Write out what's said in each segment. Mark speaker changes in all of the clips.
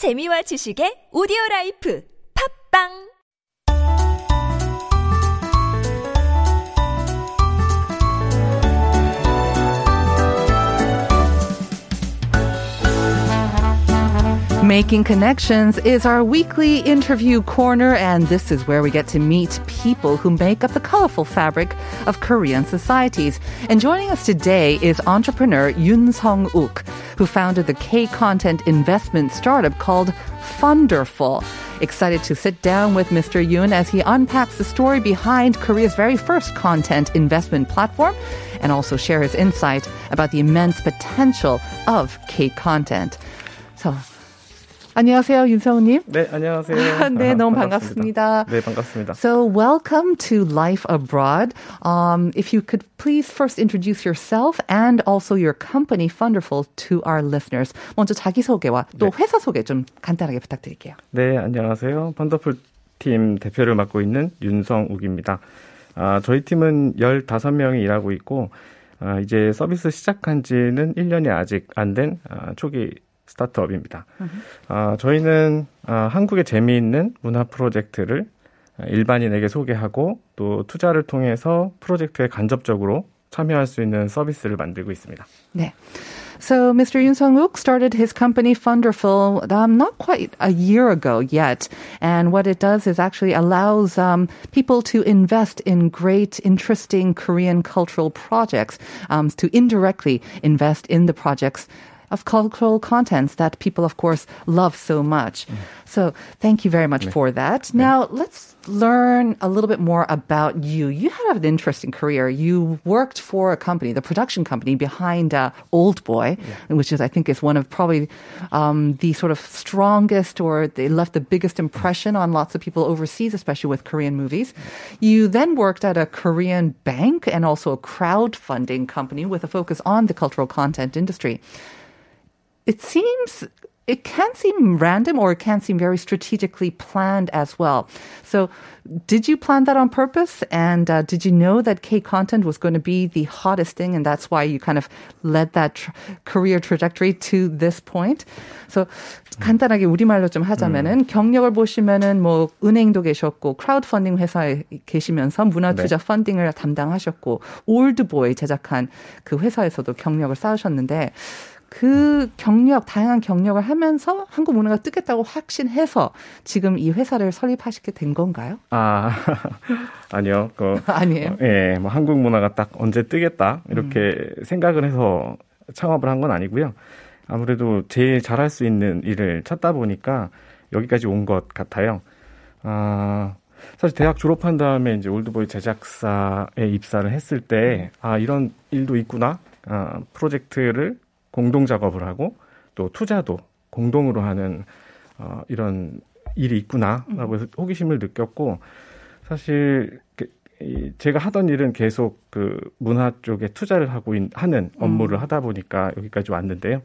Speaker 1: 재미와 지식의 오디오 라이프. 팝빵
Speaker 2: Making Connections is our weekly interview corner, and this is where we get to meet people who make up the colorful fabric of Korean societies. And joining us today is entrepreneur Yoon Sung Uk, who founded the K content investment startup called Funderful. Excited to sit down with Mr. Yoon as he unpacks the story behind Korea's very first content investment platform and also share his insight about the immense potential of K content. So, 안녕하세요, 윤성우님.
Speaker 3: 네, 안녕하세요.
Speaker 2: 네, 너무 반갑습니다.
Speaker 3: 네, 반갑습니다.
Speaker 2: So, welcome to Life Abroad. Um, if you could please first introduce yourself and also your company, Funderful, to our listeners. 먼저 자기소개와 또
Speaker 3: 네.
Speaker 2: 회사 소개 좀 간단하게 부탁드릴게요.
Speaker 3: 네, 안녕하세요. 펀더풀 팀 대표를 맡고 있는 윤성욱입니다. 아, 저희 팀은 15명이 일하고 있고, 아, 이제 서비스 시작한 지는 1년이 아직 안 된 아, 초기 스타트업입니다. 아, 저희는 아, 한국의 재미있는 문화 프로젝트를 아, 일반인에게 소개하고 또 투자를 통해서 프로젝트에 간접적으로 참여할 수 있는 서비스를 만들고 있습니다.
Speaker 2: 네. So Mr. Yoon Sung Wook started his company Funderful um, not quite a year ago yet, and what it does is actually allows um, people to invest in great, interesting Korean cultural projects, um, to indirectly invest in the projects of cultural contents that people, of course, love so much. So thank you very much for that. Now let's learn a little bit more about you. You had an interesting career. You worked for a company, the production company behind uh, Old Boy, which is, I think, is one of probably um, the sort of strongest or they left the biggest impression on lots of people overseas, especially with Korean movies. You then worked at a Korean bank and also a crowdfunding company with a focus on the cultural content industry it seems it can seem random or it can seem very strategically planned as well. So, did you plan that on purpose? And uh, did you know that K content was going to be the hottest thing, and that's why you kind of led that tr- career trajectory to this point? So, 간단하게 우리말로 좀 하자면은 경력을 보시면은 뭐 은행도 계셨고 크라우드펀딩 회사에 계시면서 문화 투자 펀딩을 담당하셨고 올드보이 제작한 그 회사에서도 경력을 쌓으셨는데 그 경력, 다양한 경력을 하면서 한국 문화가 뜨겠다고 확신해서 지금 이 회사를 설립하시게 된 건가요?
Speaker 3: 아, 아니요. 그,
Speaker 2: 아니에요.
Speaker 3: 어, 예, 뭐 한국 문화가 딱 언제 뜨겠다 이렇게 생각을 해서 창업을 한 건 아니고요. 아무래도 제일 잘할 수 있는 일을 찾다 보니까 여기까지 온 것 같아요. 아, 사실 대학 졸업한 다음에 이제 올드보이 제작사에 입사를 했을 때, 아, 이런 일도 있구나. 아, 프로젝트를 공동 작업을 하고 또 투자도 공동으로 하는 어, 이런 일이 있구나라고 해서 호기심을 느꼈고 사실 제가 하던 일은 계속 그 문화 쪽에 투자를 하고 있, 하는 업무를 하다 보니까 여기까지 왔는데요.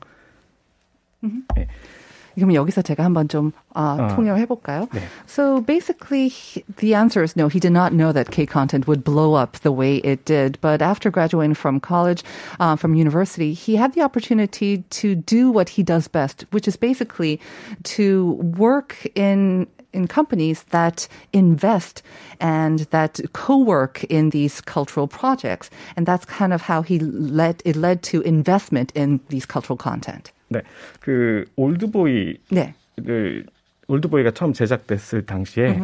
Speaker 2: 그럼 여기서 제가 한번 좀 아,
Speaker 3: 아.
Speaker 2: 통역을 해볼까요?
Speaker 3: 네.
Speaker 2: So basically, he- the answer is no. He did not know that K content would blow up the way it did. But after graduating from college, uh, from university, he had the opportunity to do what he does best, which is basically to work in in companies that invest and that co-work in these cultural projects, and that's kind of how he led. It led to investment in these cultural content.
Speaker 3: 네, 그 올드보이를
Speaker 2: 네.
Speaker 3: 올드보이가 처음 제작됐을 당시에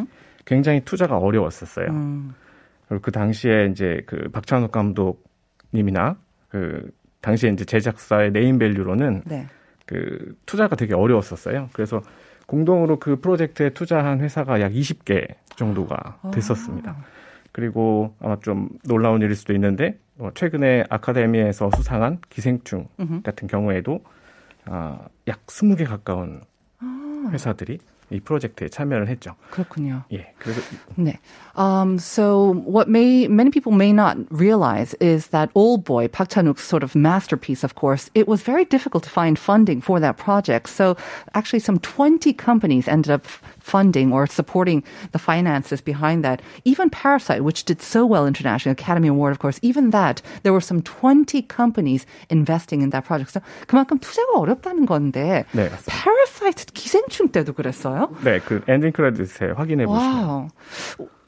Speaker 3: 굉장히 투자가 어려웠었어요. 그리고 그 당시에 이제 그 박찬욱 감독님이나 그 당시에 이제 제작사의 네임밸류로는
Speaker 2: 네.
Speaker 3: 그 투자가 되게 어려웠었어요. 그래서 공동으로 그 프로젝트에 투자한 회사가 약 20개 정도가 됐었습니다. 그리고 아마 좀 놀라운 일일 수도 있는데 어, 최근에 아카데미에서 수상한 기생충 같은 경우에도 아, 약 20개 가까운 회사들이 이 프로젝트에 참여를 했죠.
Speaker 2: 그렇군요.
Speaker 3: 예. 그래서
Speaker 2: 네. Um, so what may many people may not realize is that Old Boy, Park Chan-wook's sort of masterpiece, of course, it was very difficult to find funding for that project. So actually, some 20 companies ended up funding or supporting the finances behind that. Even Parasite, which did so well internationally, Academy Award, of course, even that there were some 20 companies investing in that project. So 그만큼 투자가 어렵다는 건데.
Speaker 3: 네, 맞습니다.
Speaker 2: Parasite 기생충 때도 그랬어요?
Speaker 3: 네, 그 엔딩 크레딧에 확인해 보시면
Speaker 2: 와우.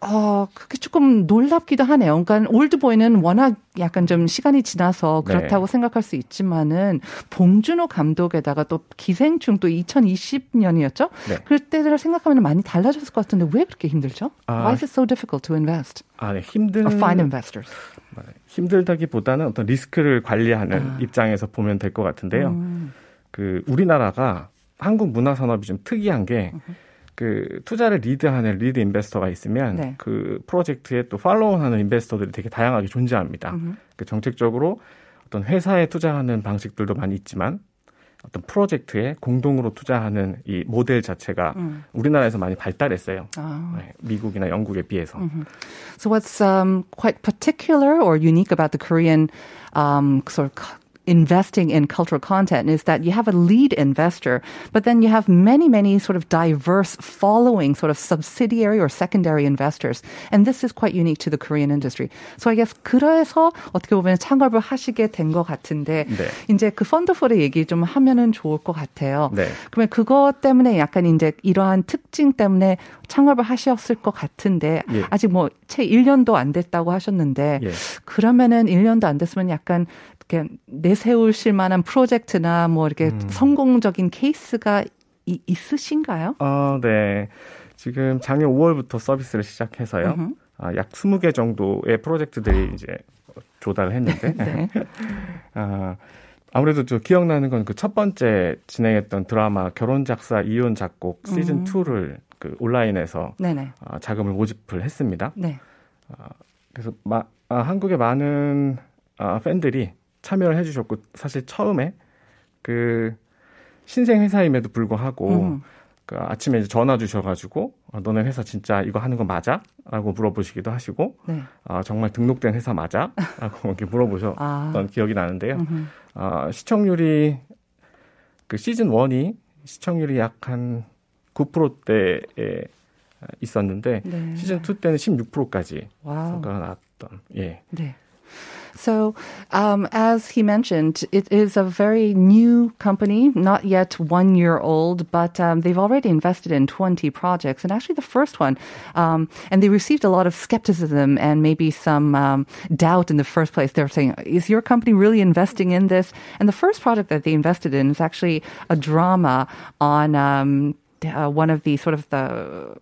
Speaker 2: 어, 그게 조금 놀랍기도 하네요. 그러니까 올드보이는 워낙 약간 좀 시간이 지나서 그렇다고
Speaker 3: 네.
Speaker 2: 생각할 수 있지만은 봉준호 감독에다가 또 기생충 또 2020년이었죠?
Speaker 3: 네.
Speaker 2: 그때를 생각하면 많이 달라졌을 것 같은데 왜 그렇게 힘들죠?
Speaker 3: 아,
Speaker 2: Why is it so difficult to invest
Speaker 3: 아, 네, 힘든
Speaker 2: find investors?
Speaker 3: 힘들다기보다는 어떤 리스크를 관리하는 입장에서 보면 될 것 같은데요. 그 우리나라가 한국 문화 산업이 좀 특이한 게 그 투자를 리드하는 lead investor가 있으면
Speaker 2: 네.
Speaker 3: 그 프로젝트에 또 follow하는 investor들이 되게 다양하게 존재합니다. 그 정책적으로 어떤 회사에 투자하는 방식들도 많이 있지만 어떤 프로젝트에 공동으로 투자하는 이 모델 자체가 우리나라에서 많이 발달했어요.
Speaker 2: 아.
Speaker 3: 네, 미국이나 영국에 비해서.
Speaker 2: So what's um, quite particular or unique about the Korean um, sort of investing in cultural content is that you have a lead investor, but then you have many, many sort of diverse following sort of subsidiary or secondary investors. And this is quite unique to the Korean industry. So I guess 그래서 어떻게 보면 창업을 하시게 된 것 같은데
Speaker 3: 네.
Speaker 2: 이제 그 펀드풀의 얘기 좀 하면은 좋을 것 같아요.
Speaker 3: 네.
Speaker 2: 그러면 그것 때문에 약간 이제 이러한 특징 때문에 창업을 하셨을 것 같은데
Speaker 3: 예.
Speaker 2: 아직 뭐 채 1년도 안 됐다고 하셨는데
Speaker 3: 예.
Speaker 2: 그러면은 1년도 안 됐으면 약간 이렇게 내세우실 만한 프로젝트나 뭐 이렇게
Speaker 3: 음.
Speaker 2: 성공적인 케이스가 이- 있으신가요?
Speaker 3: 어, 네. 지금 작년 5월부터 서비스를 시작해서요. 아, 약 20개 정도의 프로젝트들이 이제 조달을 했는데.
Speaker 2: 네.
Speaker 3: 아, 아무래도 저 기억나는 건 그 첫 번째 진행했던 드라마 결혼 작사 이혼 작곡 시즌 2를 그 온라인에서. 아, 자금을 모집을 했습니다.
Speaker 2: 네.
Speaker 3: 그래서 마, 아, 한국의 많은 아, 팬들이 참여를 해주셨고 사실 처음에 그 신생 회사임에도 불구하고
Speaker 2: 음.
Speaker 3: 그 아침에 이제 전화 주셔가지고 어, 너네 회사 진짜 이거 하는 거 맞아?라고 물어보시기도 하시고
Speaker 2: 네.
Speaker 3: 아, 정말 등록된 회사 맞아?라고 이렇게 물어보셨던
Speaker 2: 아.
Speaker 3: 기억이 나는데요.
Speaker 2: 음흠.
Speaker 3: 아, 시청률이 그 시즌 1이 시청률이 약 한 9%대에 있었는데
Speaker 2: 네.
Speaker 3: 시즌 2 때는 16%까지
Speaker 2: wow.
Speaker 3: 성과가 나왔던 예.
Speaker 2: 네. So, um, as he mentioned, it is a very new company, not yet one year old, but um, they've already invested in 20 projects. And actually, the first one, um, and they received a lot of skepticism and maybe some um, doubt in the first place. They're saying, is your company really investing in this? And the first project that they invested in is actually a drama on um, uh, one of the sort of the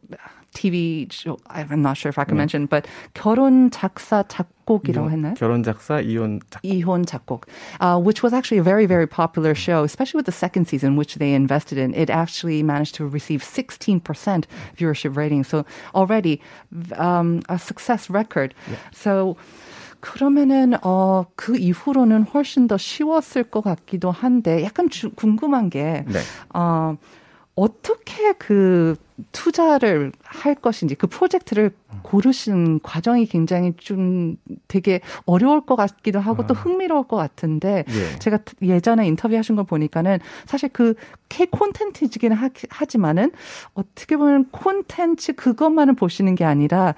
Speaker 2: TV show. I'm not sure if I can mention, but 결혼 작사 작곡이라고 했나요?
Speaker 3: 결혼 작사 이혼 작
Speaker 2: 이혼 작곡, uh, which was actually a very, very popular show, especially with the second season, which they invested in. It actually managed to receive 16% viewership rating. So already um, a success record. So 그러면은 어, 그 이후로는 훨씬 더 쉬웠을 것 같기도 한데 약간 주, 궁금한 게
Speaker 3: 네.
Speaker 2: 어, 어떻게 그 투자를 할 것인지 그 프로젝트를 고르신 과정이 굉장히 좀 되게 어려울 것 같기도 하고 또 흥미로울 것 같은데
Speaker 3: 예.
Speaker 2: 제가 예전에 인터뷰하신 걸 보니까는 사실 그 K 콘텐츠이긴 하- 하지만은 어떻게 보면 콘텐츠 그것만을 보시는 게 아니라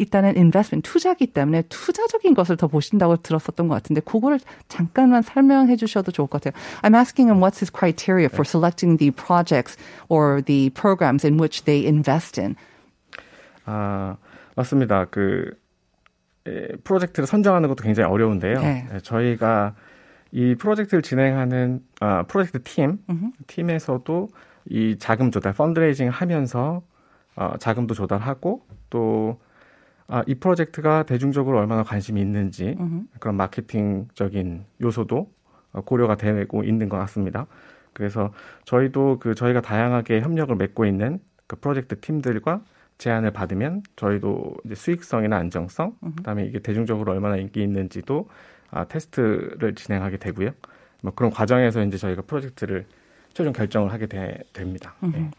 Speaker 2: 일단은 인베스트먼트 투자기 때문에 투자적인 것을 더 보신다고 들었었던 것 같은데 그거를 잠깐만 설명해 주셔도 좋을 것 같아요. I'm asking him what's his criteria for selecting the projects or the programs in which they invest in.
Speaker 3: 아 맞습니다. 그 에, 프로젝트를 선정하는 것도 굉장히 어려운데요.
Speaker 2: 네.
Speaker 3: 네, 저희가 이 프로젝트를 진행하는 아, 프로젝트 팀 팀에서도 이 자금 조달 펀드레이징 하면서 어, 자금도 조달하고 또 아, 이 프로젝트가 대중적으로 얼마나 관심이 있는지 그런 마케팅적인 요소도 어, 고려가 되고 있는 것 같습니다. 그래서 저희도 그 저희가 다양하게 협력을 맺고 있는 그 프로젝트 팀들과 제안을 받으면 저희도 이제 수익성이나 안정성, 그다음에 이게 대중적으로 얼마나 인기 있는지도 아, 테스트를 진행하게 되고요. 뭐 그런 과정에서 이제 저희가 프로젝트를 최종 결정을 하게 되, 됩니다. 예.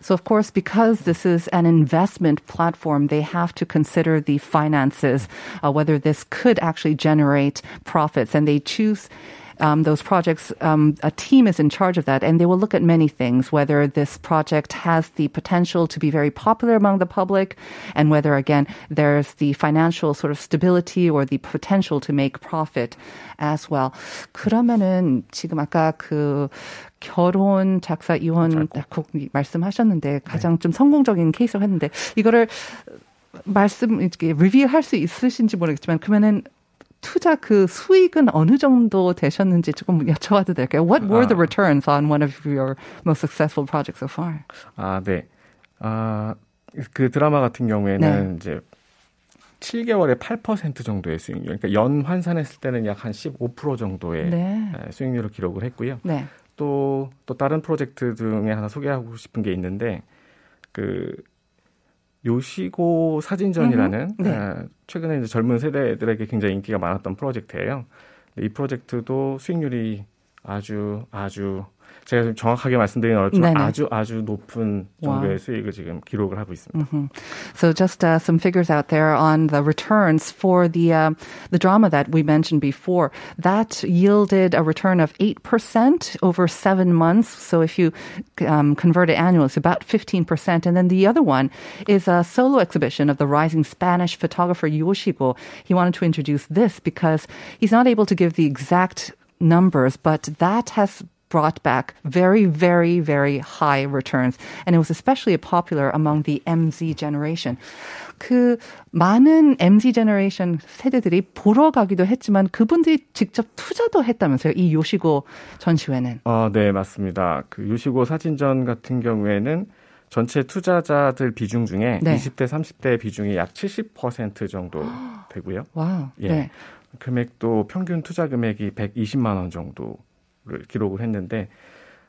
Speaker 2: So of course, because this is an investment platform, they have to consider the finances, uh, whether this could actually generate profits, and they choose. Um, those projects, um, a team is in charge of that, and they will look at many things, whether this project has the potential to be very popular among the public, and whether, again, there's the financial sort of stability or the potential to make profit as well. 그러면은 지금 아까 그 결혼 작사 이혼 곡 말씀하셨는데 가장 좀 성공적인 케이스를 했는데 이거를 말씀 이렇게 리뷰할 수 있으신지 모르겠지만 그러면은 투자 그 수익은 어느 정도 되셨는지 조금 여쭤봐도 될까요? What were the returns on one of your most successful projects so far?
Speaker 3: 아, 네. 아, 그 드라마 같은 경우에는
Speaker 2: 네.
Speaker 3: 이제 7개월에 8% 정도의 수익률. 그러니까 연 환산했을 때는 약 한 15% 정도의
Speaker 2: 네.
Speaker 3: 에, 수익률을 기록을 했고요.
Speaker 2: 네.
Speaker 3: 또, 또 다른 프로젝트 중에 하나 소개하고 싶은 게 있는데, 그, 요시고 사진전이라는,
Speaker 2: 네.
Speaker 3: 에, 최근에 이제 젊은 세대들에게 굉장히 인기가 많았던 프로젝트예요. 이 프로젝트도 수익률이 아주, 아주, 제가 좀 정확하게 말씀드리긴 어렵지만
Speaker 2: 네네.
Speaker 3: 아주, 아주 높은 정도의
Speaker 2: 와.
Speaker 3: 수익을 지금 기록을 하고 있습니다.
Speaker 2: So just uh, some figures out there on the returns for the uh, the drama that we mentioned before. That yielded a return of eight percent over seven months. So if you um, convert it annually, it's about fifteen percent. And then the other one is a solo exhibition of the rising Spanish photographer Yoshiko. He wanted to introduce this because he's not able to give the exact numbers, but that has brought back very, very, very high returns. And it was especially popular among the MZ generation. 그 많은 MZ generation 세대들이 보러 가기도 했지만 그분들이 직접 투자도 했다면서요. 이 요시고 전시회는.
Speaker 3: 어, 네, 맞습니다. 그 요시고 사진전 같은 경우에는 전체 투자자들 비중 중에
Speaker 2: 네.
Speaker 3: 20대, 30대 비중이 약 70% 정도 되고요.
Speaker 2: wow.
Speaker 3: 예.
Speaker 2: 네.
Speaker 3: 금액도 평균 투자 금액이 120만 원 정도 를 기록을 했는데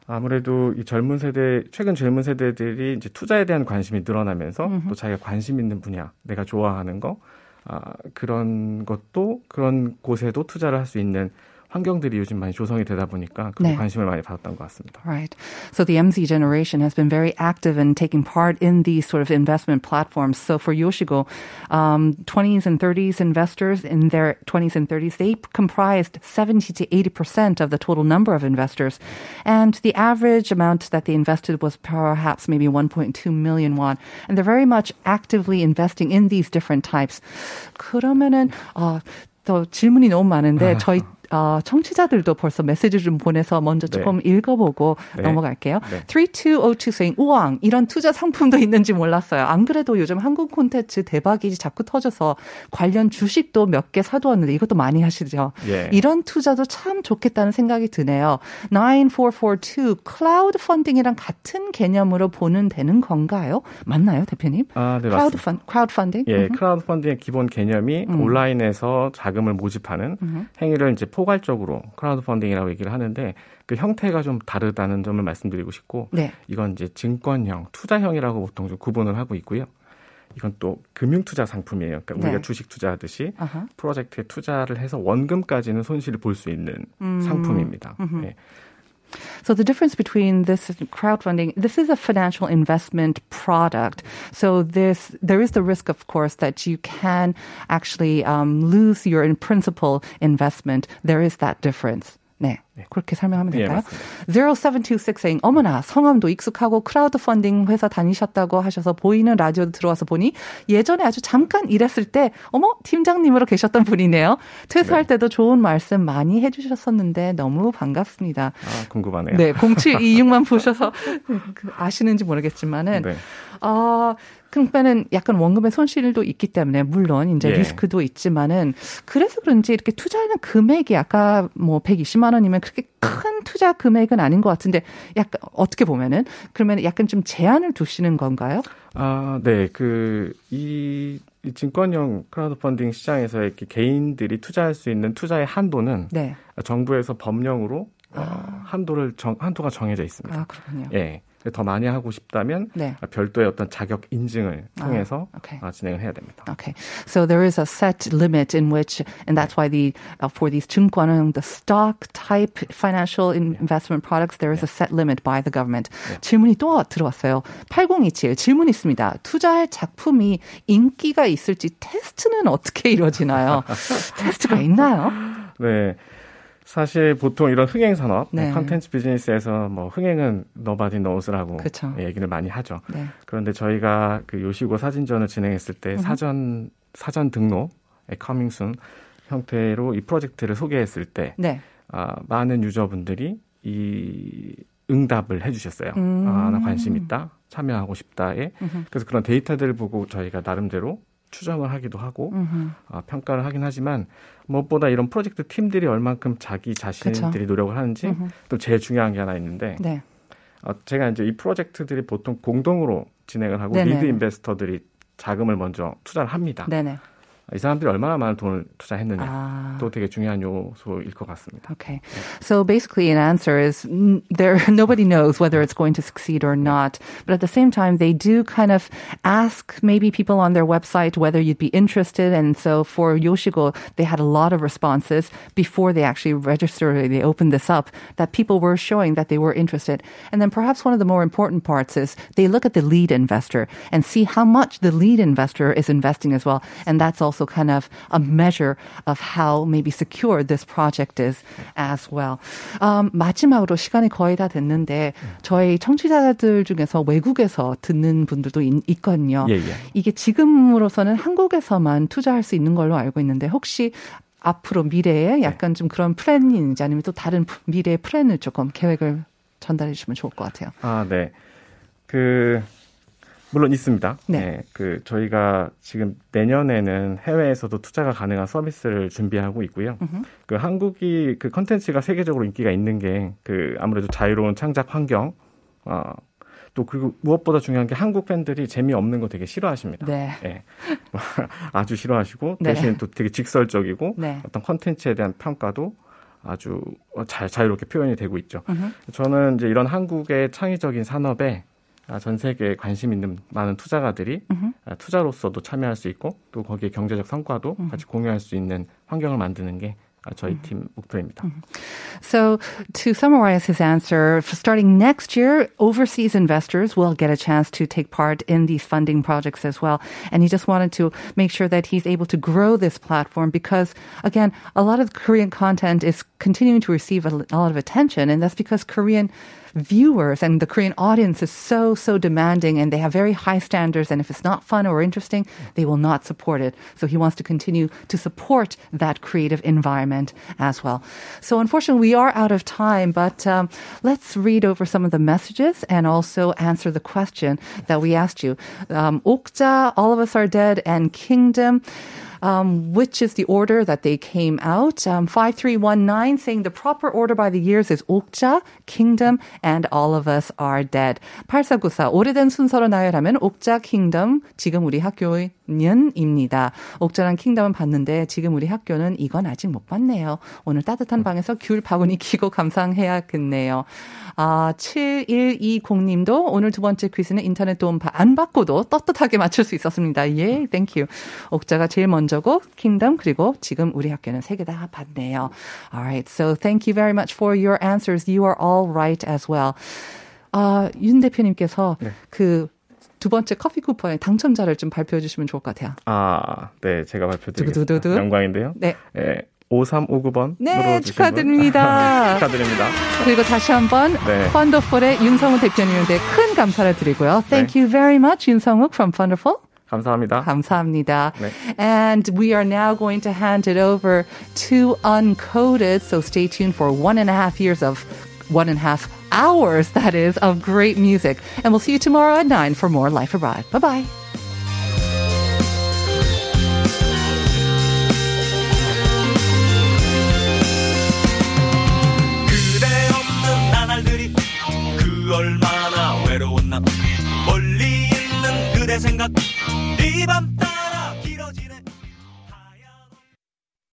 Speaker 3: 아무래도 이 젊은 세대 최근 젊은 세대들이 이제 투자에 대한 관심이 늘어나면서 또 자기가 관심 있는 분야, 내가 좋아하는 거 아, 그런 것도 그런 곳에도 투자를 할 수 있는 환경들이 요즘 많이 조성이 되다 보니까 그
Speaker 2: 네.
Speaker 3: 관심을 많이 받았던 것 같습니다.
Speaker 2: Right. So the MZ generation has been very active in taking part in these sort of investment platforms. So for Yoshiko, um, 20s and 30s investors in their 20s and 30s, they comprised 70 to 80% of the total number of investors. And the average amount that they invested was perhaps maybe 1.2 million won. And they're very much actively investing in these different types. 그러면은, 어, 더 질문이 너무 많은데 저희 어, 청취자들도 벌써 메시지 좀 보내서 먼저
Speaker 3: 네.
Speaker 2: 조금 읽어보고
Speaker 3: 네.
Speaker 2: 넘어갈게요.
Speaker 3: 네.
Speaker 2: 3202 saying, 우왕, 이런 투자 상품도 있는지 몰랐어요. 안 그래도 요즘 한국 콘텐츠 대박이 자꾸 터져서 관련 주식도 몇 개 사두었는데 이것도 많이 하시죠.
Speaker 3: 예.
Speaker 2: 이런 투자도 참 좋겠다는 생각이 드네요. 9442, 클라우드 펀딩이랑 같은 개념으로 보면 되는 건가요? 맞나요, 대표님?
Speaker 3: 아, 네,
Speaker 2: 크라우드
Speaker 3: 맞습니다.
Speaker 2: 펀, 크라우드 펀딩?
Speaker 3: 예, 크라우드 펀딩의 기본 개념이
Speaker 2: 음.
Speaker 3: 온라인에서 자금을 모집하는 행위를 이제 포괄적으로 크라우드 펀딩이라고 얘기를 하는데 그 형태가 좀 다르다는 점을 말씀드리고 싶고
Speaker 2: 네.
Speaker 3: 이건 이제 증권형, 투자형이라고 보통 좀 구분을 하고 있고요. 이건 또 금융 투자 상품이에요. 그러니까 우리가
Speaker 2: 네.
Speaker 3: 주식 투자하듯이
Speaker 2: 아하.
Speaker 3: 프로젝트에 투자를 해서 원금까지는 손실을 볼 수 있는
Speaker 2: 음.
Speaker 3: 상품입니다. 예.
Speaker 2: So the difference between this and crowdfunding, this is a financial investment product. So this, there is the risk, of course, that you can actually um, lose your in principal investment. There is that difference. 네. 그렇게 설명하면
Speaker 3: 예,
Speaker 2: 될까요?
Speaker 3: 맞습니다.
Speaker 2: 0726 saying, 어머나, 성함도 익숙하고 크라우드 펀딩 회사 다니셨다고 하셔서 보이는 라디오 들어와서 보니 예전에 아주 잠깐 일했을 때, 어머, 팀장님으로 계셨던 분이네요. 퇴사할 때도 좋은 말씀 많이 해주셨었는데 너무 반갑습니다.
Speaker 3: 아, 궁금하네요.
Speaker 2: 네, 0726만 보셔서 그 아시는지 모르겠지만은
Speaker 3: 네.
Speaker 2: 어, 그러니까는 약간 원금의 손실도 있기 때문에 물론 이제
Speaker 3: 예.
Speaker 2: 리스크도 있지만은 그래서 그런지 이렇게 투자하는 금액이 아까 뭐 120만 원이면 그렇게 큰 투자 금액은 아닌 것 같은데 약간 어떻게 보면은 그러면 약간 좀 제한을 두시는 건가요?
Speaker 3: 아, 네. 그, 이, 이 증권형 크라우드 펀딩 시장에서 이렇게 개인들이 투자할 수 있는 투자의 한도는
Speaker 2: 네.
Speaker 3: 정부에서 법령으로 어, 한도를 정, 한도가 정해져 있습니다.
Speaker 2: 아, 그렇군요.
Speaker 3: 예. 더 많이 하고 싶다면
Speaker 2: 네.
Speaker 3: 별도의 어떤 자격 인증을 통해서
Speaker 2: okay.
Speaker 3: 아, 진행을 해야 됩니다.
Speaker 2: Okay, so there is a set limit in which, and that's why the uh, for these 증권은 the stock type financial investment products there is a set limit by the government. 질문이 또 들어왔어요. 8027 질문 있습니다. 투자할 작품이 인기가 있을지 테스트는 어떻게 이루어지나요? 테스트가 있나요?
Speaker 3: 네. 사실 보통 이런 흥행 산업,
Speaker 2: 네.
Speaker 3: 컨텐츠 비즈니스에서 뭐 흥행은 nobody knows라고
Speaker 2: 그쵸.
Speaker 3: 얘기를 많이 하죠.
Speaker 2: 네.
Speaker 3: 그런데 저희가 그 요시고 사진전을 진행했을 때 사전 사전 등록, coming soon 형태로 이 프로젝트를 소개했을 때
Speaker 2: 네.
Speaker 3: 아, 많은 유저분들이 이 응답을 해주셨어요.
Speaker 2: 음.
Speaker 3: 아, 나 관심 있다, 참여하고 싶다에. 그래서 그런 데이터들을 보고 저희가 나름대로 추정을 하기도 하고
Speaker 2: 음흠.
Speaker 3: 아, 평가를 하긴 하지만 무엇보다 이런 프로젝트 팀들이 얼만큼 자기 자신들이 노력을 하는지
Speaker 2: 음흠.
Speaker 3: 또 제일 중요한 게 하나 있는데
Speaker 2: 네.
Speaker 3: 어, 제가 이제 이 프로젝트들이 보통 공동으로 진행을 하고
Speaker 2: 네네.
Speaker 3: lead investor들이 자금을 먼저 투자를 합니다.
Speaker 2: 네네.
Speaker 3: 이 사람들이 얼마나 많은 돈을 투자했느냐
Speaker 2: 아.
Speaker 3: 또 되게 중요한 요소일 것 같습니다.
Speaker 2: Okay. So basically, an answer is mm, there. Nobody knows whether it's going to succeed or not. But at the same time, they do kind of ask maybe people on their website whether you'd be interested. And so for Yoshigo, they had a lot of responses before they actually registered. They opened this up that people were showing that they were interested. And then perhaps one of the more important parts is they look at the lead investor and see how much the lead investor is investing as well. And that's also kind of a measure of how maybe secure this project is as well. Um, 마지막으로 시간이 거의 다 됐는데 저희 청취자들 중에서 외국에서 듣는 분들도 있, 있거든요.
Speaker 3: 예, 예.
Speaker 2: 이게 지금으로서는 한국에서만 투자할 수 있는 걸로 알고 있는데 혹시 앞으로 미래에 약간 좀 그런 플랜인지 아니면 또 다른 미래의 플랜을 조금 계획을 전달해 주시면 좋을 것 같아요.
Speaker 3: 아, 네. 그 물론 있습니다.
Speaker 2: 네.
Speaker 3: 그 저희가 지금 내년에는 해외에서도 투자가 가능한 서비스를 준비하고 있고요. 그 한국이 그 컨텐츠가 세계적으로 인기가 있는 게 그 아무래도 자유로운 창작 환경, 어, 또 그리고 무엇보다 중요한 게 한국 팬들이 재미없는 거 되게 싫어하십니다.
Speaker 2: 네.
Speaker 3: 예. 아주 싫어하시고
Speaker 2: 네.
Speaker 3: 대신 또 되게 직설적이고
Speaker 2: 네.
Speaker 3: 어떤 컨텐츠에 대한 평가도 아주 잘 자유롭게 표현이 되고 있죠. 저는 이제 이런 한국의 창의적인 산업에 아, 전 세계에 관심 있는 많은 투자가들이 아, 투자로서도 참여할 수 있고 또 거기에 경제적 성과도 같이 공유할 수 있는 환경을 만드는 게 아, 저희 팀 목표입니다.
Speaker 2: So, to summarize his answer, for starting next year, overseas investors will get a chance to take part in these funding projects as well. And he just wanted to make sure that he's able to grow this platform because, again, a lot of Korean content is continuing to receive a lot of attention. And that's because Korean viewers and the Korean audience is so, so demanding and they have very high standards. And if it's not fun or interesting, they will not support it. So he wants to continue to support that creative environment as well. So unfortunately, we are out of time, but um, let's read over some of the messages and also answer the question that we asked you. Um, Okja, All of Us Are Dead, and Kingdom um, which is the order that they came out. Um, 5319 saying the proper order by the years is 옥자, Kingdom, and All of Us Are Dead. 8494 오래된 순서로 나열하면 옥자, Kingdom, 지금 우리 학교의 년입니다. 옥자랑 킹덤은 봤는데 지금 우리 학교는 이건 아직 못 봤네요. 오늘 따뜻한 방에서 귤 바구니 끼고 감상해야겠네요. 아, 7120님도 오늘 두 번째 퀴즈는 인터넷 도움 안 받고도 떳떳하게 맞출 수 있었습니다. 예, thank you. 옥자가 제일 먼저고 킹덤 그리고 지금 우리 학교는 세 개 다 봤네요. Alright, so thank you very much for your answers. You are all right as well. 아, 윤 대표님께서 그 두 번째 커피 쿠폰의 당첨자를 좀 발표해 주시면 좋을 것 같아요.
Speaker 3: 아, 네, 제가 발표드리겠습니다. 영광인데요.
Speaker 2: 네.
Speaker 3: 예, 5359번.
Speaker 2: 네, 축하드립니다.
Speaker 3: 축하드립니다.
Speaker 2: 그리고 다시 한번
Speaker 3: 네.
Speaker 2: 펀더풀의 윤성우 대표님한테 큰 감사를 드리고요. Thank
Speaker 3: 네.
Speaker 2: you very much, 윤성욱 from Wonderful.
Speaker 3: 감사합니다.
Speaker 2: 감사합니다.
Speaker 3: 네.
Speaker 2: And we are now going to hand it over to Uncoded. So stay tuned for one and a half years of one and a half hours, that is, of great music. And we'll see you tomorrow at 9 for more Life Abroad. Bye bye.
Speaker 4: 그대 없는 나날들이 그 얼마나 외로웠나 멀리 있는 그대 생각 이밤 따라